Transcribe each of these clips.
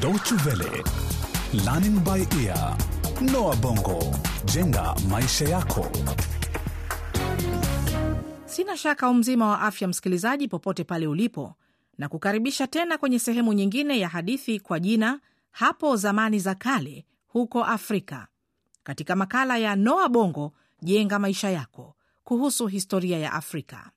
Deutsche Welle, Learning by Ear, Noah Bongo, jenga maisha yako. Sina shaka umzima wa afya, msikilizaji, popote pale ulipo, na kukaribisha tena kwenye sehemu nyingine ya hadithi kwa jina hapo zamani za kale huko Afrika, katika makala ya Noa Bongo jenga maisha yako kuhusu historia ya Afrika.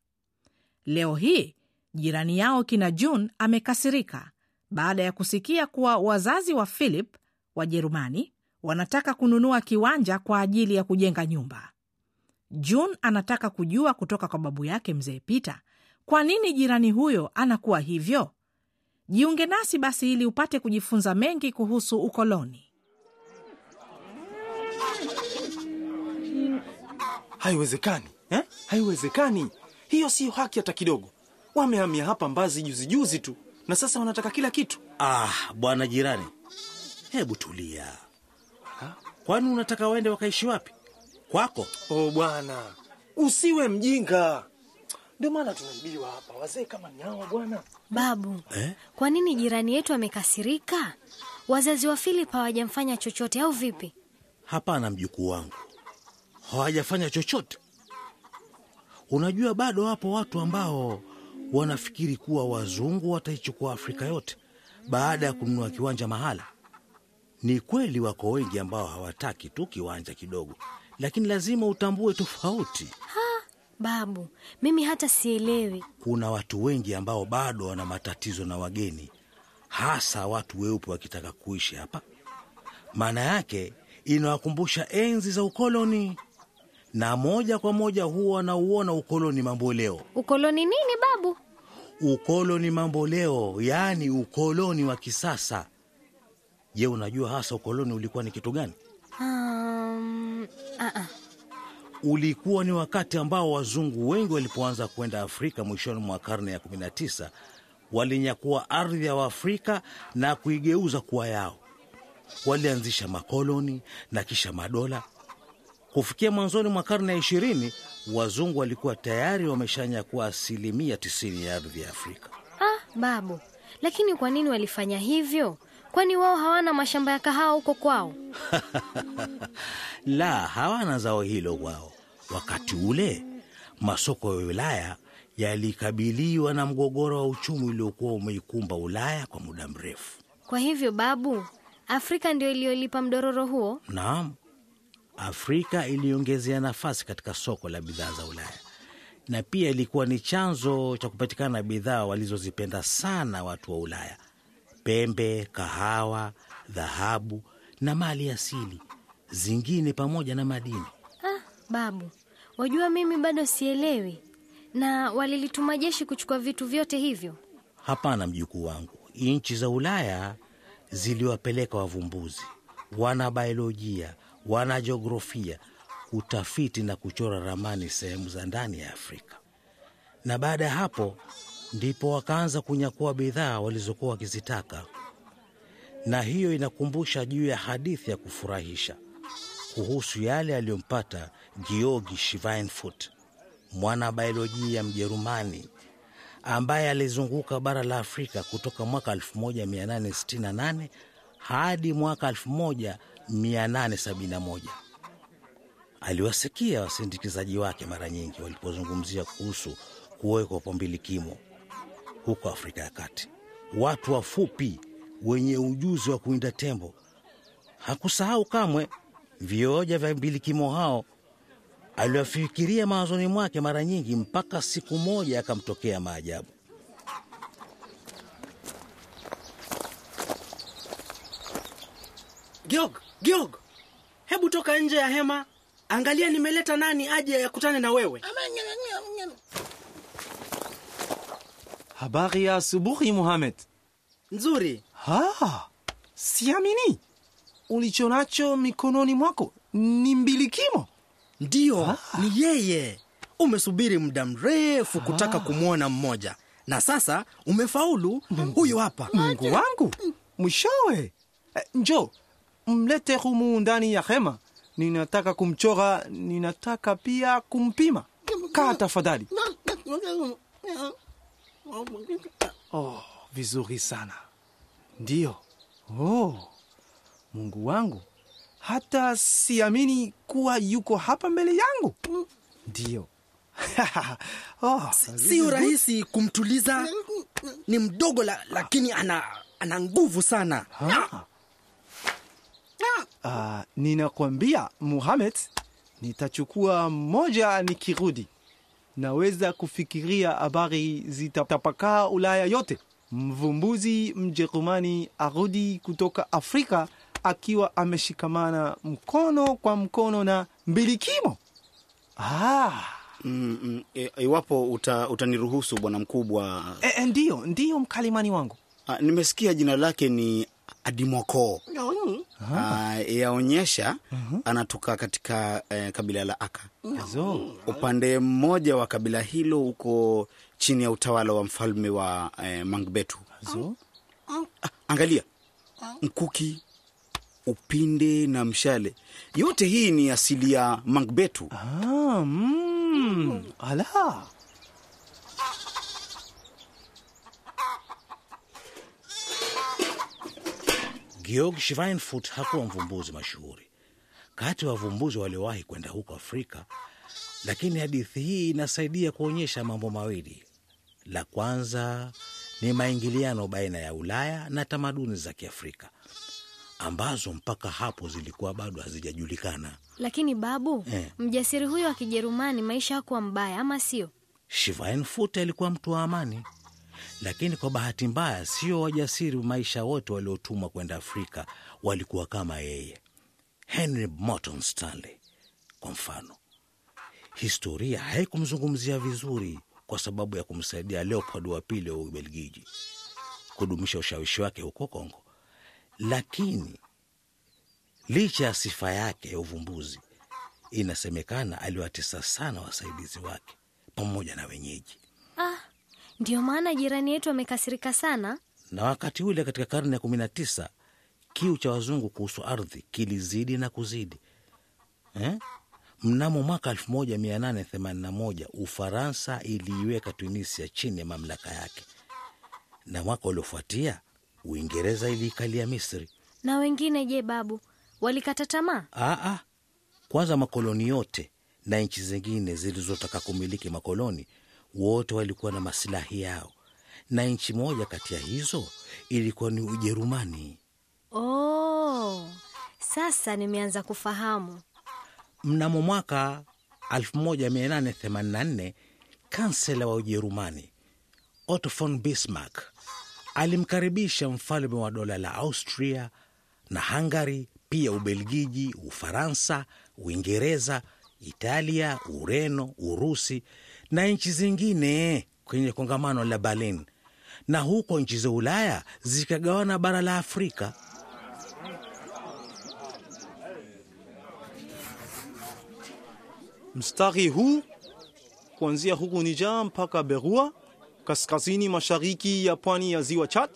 Leo hii jirani yao kina June amekasirika baada ya kusikia kuwa wazazi wa Philip Wajerumani wanataka kununua kiwanja kwa ajili ya kujenga nyumba. June anataka kujua kutoka kwa babu yake mzee Peter kwa nini jirani huyo anakuwa hivyo. Jiunge nasi basi ili upate kujifunza mengi kuhusu ukoloni. Haiwezekani eh? Haiwezekani, hiyo siyo haki hata kidogo. Wamehamia hapa Mbazi juzijuzi juzi tu na sasa wanataka kila kitu. Ah, bwana jirani, hebu tulia. Kwani unataka waende wakaishi wapi? Kwako? Oh bwana, usiwe mjinga, ndio maana tunaibiwa hapa. Wazee kama ni hawa bwana. Babu, Eh? kwa nini jirani yetu amekasirika? Wazazi wa Philip hawajamfanya chochote au vipi? Hapana, mjukuu wangu, hawajafanya chochote. Unajua, bado wapo watu ambao wanafikiri kuwa wazungu wataichukua Afrika yote baada ya kununua kiwanja mahala. Ni kweli wako wengi ambao hawataki tu kiwanja kidogo, lakini lazima utambue tofauti. Babu, mimi hata sielewi. Kuna watu wengi ambao bado wana matatizo na wageni, hasa watu weupe wakitaka kuishi hapa. Maana yake inawakumbusha enzi za ukoloni, na moja kwa moja huwa wanauona ukoloni mambo leo. Ukoloni nini babu? Ukoloni mambo leo, yaani ukoloni wa kisasa. Je, unajua hasa ukoloni ulikuwa ni kitu gani? Um, uh-uh. ulikuwa ni wakati ambao wazungu wengi walipoanza kwenda Afrika mwishoni mwa karne ya 19 walinyakua ardhi ya Waafrika na kuigeuza kuwa yao. Walianzisha makoloni na kisha madola. Kufikia mwanzoni mwa karne ya ishirini, wazungu walikuwa tayari wameshanyakua asilimia 90 ya ardhi ya Afrika. Ah, babu, lakini kwa nini walifanya hivyo? Kwani wao hawana mashamba ya kahawa huko kwao? La, hawana zao hilo kwao. Wakati ule masoko ya Ulaya yalikabiliwa na mgogoro wa uchumi uliokuwa umeikumba Ulaya kwa muda mrefu. Kwa hivyo babu, Afrika ndio iliyolipa mdororo huo? Naam, Afrika iliongezea nafasi katika soko la bidhaa za Ulaya na pia ilikuwa ni chanzo cha kupatikana bidhaa walizozipenda sana watu wa Ulaya: pembe, kahawa, dhahabu na mali asili zingine pamoja na madini. Ah, babu, wajua mimi bado sielewi. Na walilituma jeshi kuchukua vitu vyote hivyo? Hapana mjukuu wangu, nchi za Ulaya ziliwapeleka wavumbuzi, wana biolojia, utafiti na kuchora ramani sehemu za ndani ya Afrika, na baada ya hapo ndipo wakaanza kunyakua bidhaa walizokuwa wakizitaka. Na hiyo inakumbusha juu ya hadithi ya kufurahisha kuhusu yale aliyompata Georgi Schweinfurt, mwana biolojia Mjerumani ambaye alizunguka bara la Afrika kutoka mwaka 1868 hadi mwaka 1871. Aliwasikia wasindikizaji wake mara nyingi walipozungumzia kuhusu kuwekwa kwa mbilikimo huko Afrika ya Kati, watu wafupi wenye ujuzi wa kuinda tembo. Hakusahau kamwe vioja vya mbilikimo hao. Aliwafikiria mawazoni mwake mara nyingi, mpaka siku moja akamtokea maajabu. Giog, Giog, hebu toka nje ya hema. Angalia, nimeleta nani aje akutane na wewe. Habari ya asubuhi Muhamed. Nzuri. Ha, siamini ulicho nacho mikononi mwako ni mbilikimo. Ndiyo, ni yeye. Umesubiri muda mrefu kutaka kumwona mmoja, na sasa umefaulu. Huyu hapa. Mungu wangu, mwishowe. Eh, Njo mlete humu ndani ya hema. Ninataka kumchora, ninataka pia kumpima. Kaa tafadhali. Oh, vizuri sana. Ndiyo, Oh, Mungu wangu, hata siamini kuwa yuko hapa mbele yangu. Ndiyo. oh, Sio rahisi kumtuliza, ni mdogo la, lakini ana, ana nguvu sana. Ah, ninakwambia Muhammad, nitachukua moja nikirudi. Naweza kufikiria habari zitatapakaa Ulaya yote. Mvumbuzi Mjerumani arudi kutoka Afrika akiwa ameshikamana mkono kwa mkono na mbilikimo. Ah, Mm, mm, e- iwapo uta, utaniruhusu bwana mkubwa. e, e, ndiyo ndiyo mkalimani wangu. Ah, nimesikia jina lake ni Adimoko. Ah, yaonyesha anatoka katika eh, kabila la Aka. Upande mmoja wa kabila hilo uko chini ya utawala wa mfalme wa eh, Mangbetu. Zo. Ah, angalia mkuki, upinde na mshale, yote hii ni asili ya Mangbetu. Ah, mm, ala. Georg Schweinfurt hakuwa mvumbuzi mashuhuri kati ya wavumbuzi waliowahi kwenda huko Afrika, lakini hadithi hii inasaidia kuonyesha mambo mawili. La kwanza ni maingiliano baina ya Ulaya na tamaduni za Kiafrika ambazo mpaka hapo zilikuwa bado hazijajulikana. Lakini babu, Eh. mjasiri huyo wa Kijerumani maisha hakuwa mbaya, ama sio? Schweinfurt alikuwa mtu wa amani, lakini kwa bahati mbaya sio wajasiri maisha wote waliotumwa kwenda Afrika walikuwa kama yeye. Henry Morton Stanley kwa mfano, historia haikumzungumzia vizuri kwa sababu ya kumsaidia Leopold wa pili wa Ubelgiji kudumisha ushawishi wake huko Kongo, lakini licha ya sifa yake ya uvumbuzi, inasemekana aliwatesa sana wasaidizi wake pamoja na wenyeji. Ah, ndiyo maana jirani yetu amekasirika sana. Na wakati ule katika karne ya kumi na tisa kiu cha wazungu kuhusu ardhi kilizidi na kuzidi eh? Mnamo mwaka 1881 Ufaransa iliiweka Tunisia chini ya mamlaka yake, na mwaka uliofuatia Uingereza iliikalia Misri. Na wengine je, babu, walikata tamaa? Aa, kwanza makoloni yote na nchi zingine zilizotaka kumiliki makoloni wote walikuwa na masilahi yao, na nchi moja kati ya hizo ilikuwa ni Ujerumani. Oh, sasa nimeanza kufahamu. Mnamo mwaka 1884 kansela wa Ujerumani Otto von Bismarck alimkaribisha mfalme wa dola la Austria na Hungary, pia Ubelgiji, Ufaransa, Uingereza, Italia, Ureno, Urusi na nchi zingine kwenye kongamano la Berlin, na huko nchi za Ulaya zikagawana bara la Afrika. Mstari huu kuanzia huku Niger mpaka Berua, kaskazini mashariki ya pwani ya ziwa Chad.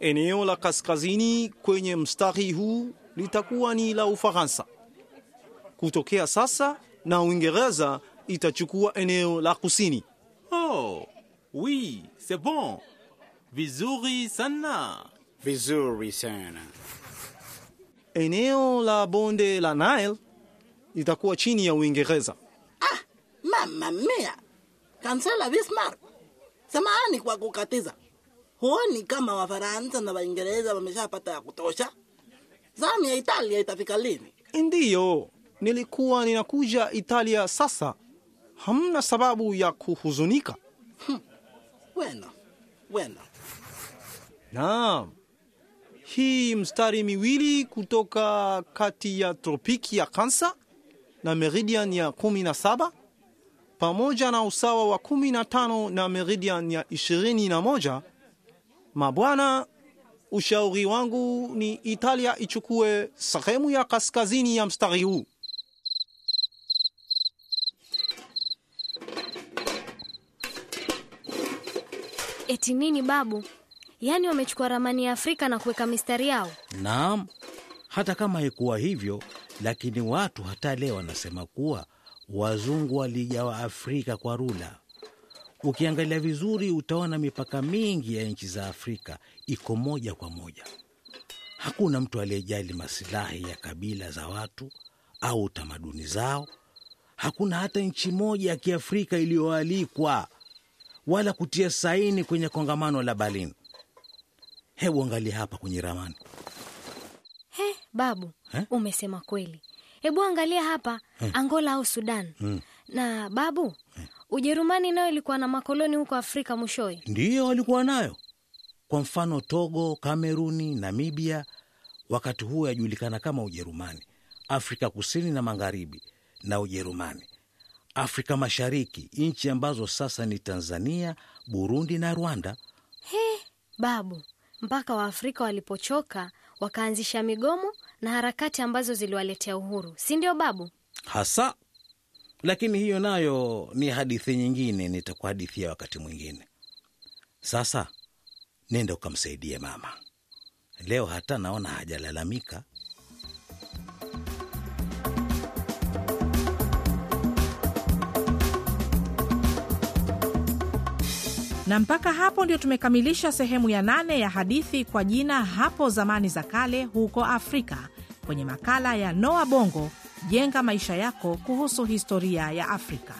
Eneo la kaskazini kwenye mstari huu litakuwa ni la Ufaransa. Kutokea sasa na Uingereza itachukua eneo la kusini. Oh, oui, c'est bon. Vizuri sana. Vizuri sana. Eneo la bonde la Nile litakuwa chini ya Uingereza. Mama mia, kansela Bismarck, samahani kwa kukatiza. Huoni kama Wafaransa na Waingereza wameshapata ya kutosha? Zamu ya Italia itafika lini? Ndiyo, nilikuwa ninakuja Italia sasa. Hamna sababu ya kuhuzunika. Hmm. Wena, wena. Naam, hii mstari miwili kutoka kati ya tropiki ya Kansa na meridian ya kumi na saba pamoja na usawa wa kumi na tano na meridian ya ishirini na moja Mabwana, ushauri wangu ni Italia ichukue sehemu ya kaskazini ya mstari huu. Eti nini babu? Yaani wamechukua ramani ya Afrika na kuweka mistari yao? Naam, hata kama haikuwa hivyo, lakini watu hata leo wanasema kuwa wazungu walijawa Afrika kwa rula. Ukiangalia vizuri, utaona mipaka mingi ya nchi za Afrika iko moja kwa moja. Hakuna mtu aliyejali masilahi ya kabila za watu au tamaduni zao. Hakuna hata nchi moja ya Kiafrika iliyoalikwa wala kutia saini kwenye kongamano la Berlin. Hebu angalia hapa kwenye ramani. He, babu He? umesema kweli. Hebu angalia hapa Angola au Sudan. Na babu, Ujerumani nayo ilikuwa na makoloni huko Afrika mwishowe. Ndiyo walikuwa nayo. Kwa mfano, Togo, Kameruni, Namibia wakati huo yajulikana kama Ujerumani. Afrika kusini na magharibi na Ujerumani. Afrika mashariki, nchi ambazo sasa ni Tanzania, Burundi na Rwanda. He, babu, mpaka Waafrika walipochoka wakaanzisha migomo na harakati ambazo ziliwaletea uhuru, si ndio babu? hasa lakini hiyo nayo ni hadithi nyingine nitakuhadithia wakati mwingine sasa nenda ukamsaidie mama leo hata naona hajalalamika Na mpaka hapo ndio tumekamilisha sehemu ya nane ya hadithi kwa jina hapo zamani za kale huko Afrika, kwenye makala ya Noa Bongo, jenga maisha yako kuhusu historia ya Afrika.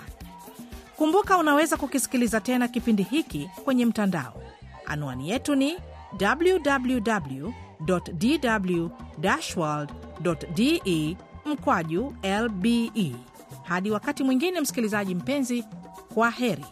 Kumbuka unaweza kukisikiliza tena kipindi hiki kwenye mtandao. Anwani yetu ni www de mkwaju lbe. Hadi wakati mwingine, msikilizaji mpenzi, kwa heri.